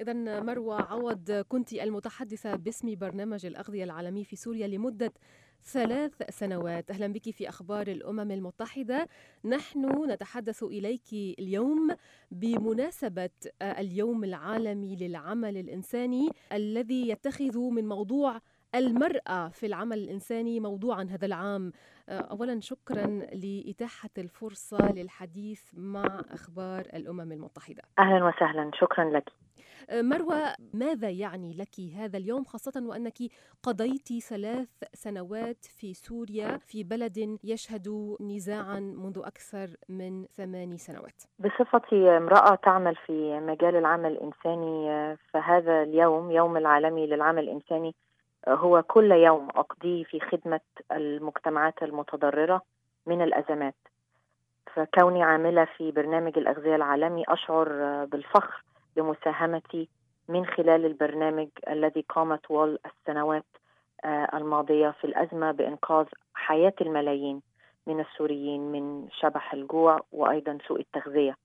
إذا مروة عوض كنت المتحدثة باسم برنامج الأغذية العالمي في سوريا لمدة ثلاث سنوات. أهلا بك في أخبار الأمم المتحدة. نحن نتحدث إليك اليوم بمناسبة اليوم العالمي للعمل الإنساني الذي يتخذ من موضوع المرأة في العمل الإنساني موضوعا هذا العام. أولا شكرا لإتاحة الفرصة للحديث مع أخبار الأمم المتحدة. أهلا وسهلا. شكرا لك. مروة ماذا يعني لك هذا اليوم خاصة وأنك قضيت ثلاث سنوات في سوريا في بلد يشهد نزاعا منذ أكثر من ثماني سنوات؟ بصفتي امرأة تعمل في مجال العمل الإنساني فهذا اليوم يوم العالمي للعمل الإنساني هو كل يوم أقضيه في خدمة المجتمعات المتضررة من الأزمات. فكوني عاملة في برنامج الأغذية العالمي أشعر بالفخر لمساهمتي من خلال البرنامج الذي قام طوال السنوات الماضية في الأزمة بإنقاذ حياة الملايين من السوريين من شبح الجوع وأيضا سوء التغذية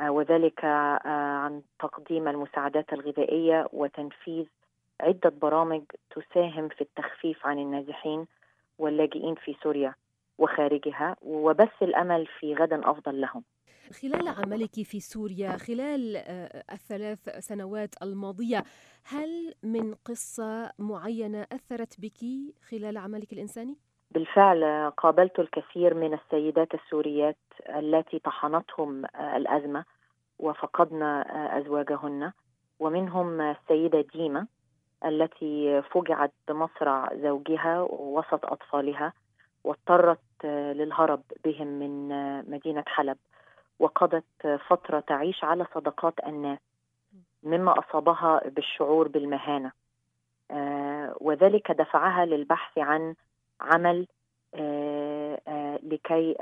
وذلك عن تقديم المساعدات الغذائية وتنفيذ عدة برامج تساهم في التخفيف عن النازحين واللاجئين في سوريا وخارجها وبث الأمل في غد أفضل لهم. خلال عملك في سوريا خلال الثلاث سنوات الماضية هل من قصة معينة أثرت بك خلال عملك الإنساني؟ بالفعل قابلت الكثير من السيدات السوريات التي طحنتهم الأزمة وفقدن أزواجهن ومنهم السيدة ديما التي فجعت بمصرع زوجها وسط أطفالها واضطرت للهرب بهم من مدينة حلب وقضت فترة تعيش على صدقات الناس مما أصابها بالشعور بالمهانة. وذلك دفعها للبحث عن عمل لكي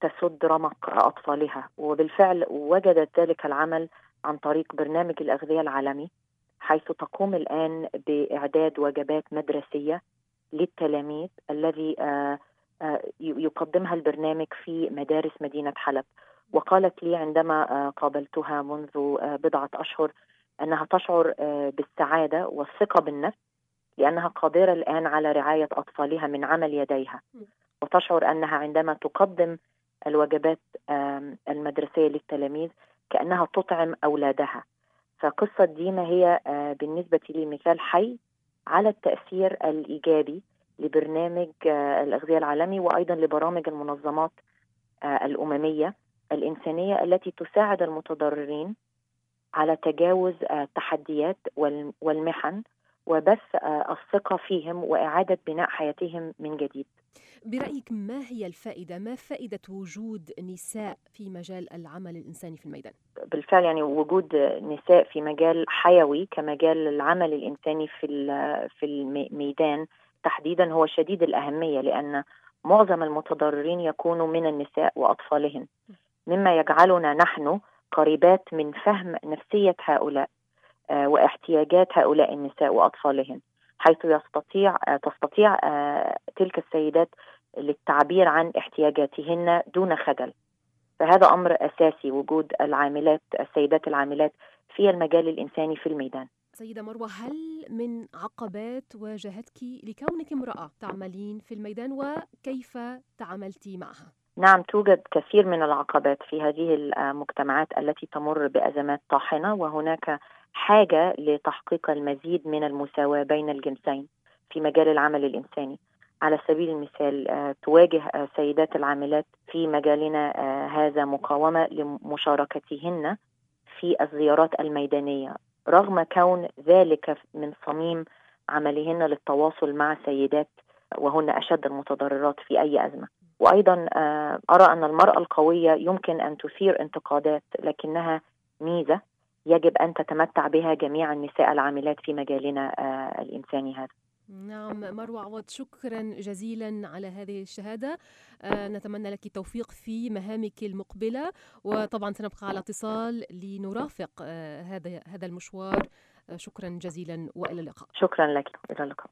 تسد رمق أطفالها. وبالفعل وجدت ذلك العمل عن طريق برنامج الأغذية العالمي حيث تقوم الآن بإعداد وجبات مدرسية للتلاميذ الذي يقدمها البرنامج في مدارس مدينة حلب. وقالت لي عندما قابلتها منذ بضعة أشهر أنها تشعر بالسعادة والثقة بالنفس لأنها قادرة الآن على رعاية أطفالها من عمل يديها. وتشعر أنها عندما تقدم الوجبات المدرسية للتلاميذ كأنها تطعم أولادها. فقصة ديما هي بالنسبة لي مثال حي على التأثير الإيجابي لبرنامج الأغذية العالمي وأيضا لبرامج المنظمات الأممية. الإنسانية التي تساعد المتضررين على تجاوز التحديات والمحن وبث الثقة فيهم وإعادة بناء حياتهم من جديد برأيك ما هي الفائدة؟ ما فائدة وجود نساء في مجال العمل الإنساني في الميدان؟ بالفعل يعني وجود نساء في مجال حيوي كمجال العمل الإنساني في في الميدان تحديدا هو شديد الأهمية لأن معظم المتضررين يكونوا من النساء وأطفالهن مما يجعلنا نحن قريبات من فهم نفسية هؤلاء واحتياجات هؤلاء النساء وأطفالهن حيث يستطيع تستطيع تلك السيدات للتعبير عن احتياجاتهن دون خجل فهذا أمر أساسي وجود العاملات السيدات العاملات في المجال الإنساني في الميدان سيدة مروة هل من عقبات واجهتك لكونك امرأة تعملين في الميدان وكيف تعاملتي معها؟ نعم توجد كثير من العقبات في هذه المجتمعات التي تمر بأزمات طاحنة وهناك حاجة لتحقيق المزيد من المساواة بين الجنسين في مجال العمل الإنساني. على سبيل المثال تواجه سيدات العاملات في مجالنا هذا مقاومة لمشاركتهن في الزيارات الميدانية رغم كون ذلك من صميم عملهن للتواصل مع سيدات وهن أشد المتضررات في أي أزمة. وأيضا أرى أن المرأة القوية يمكن أن تثير انتقادات لكنها ميزة يجب أن تتمتع بها جميع النساء العاملات في مجالنا الإنساني هذا. نعم مروة عوض شكرا جزيلا على هذه الشهادة. آه نتمنى لك التوفيق في مهامك المقبلة وطبعا سنبقى على اتصال لنرافق آه هذا هذا المشوار. آه شكرا جزيلا وإلى اللقاء. شكرا لك إلى اللقاء.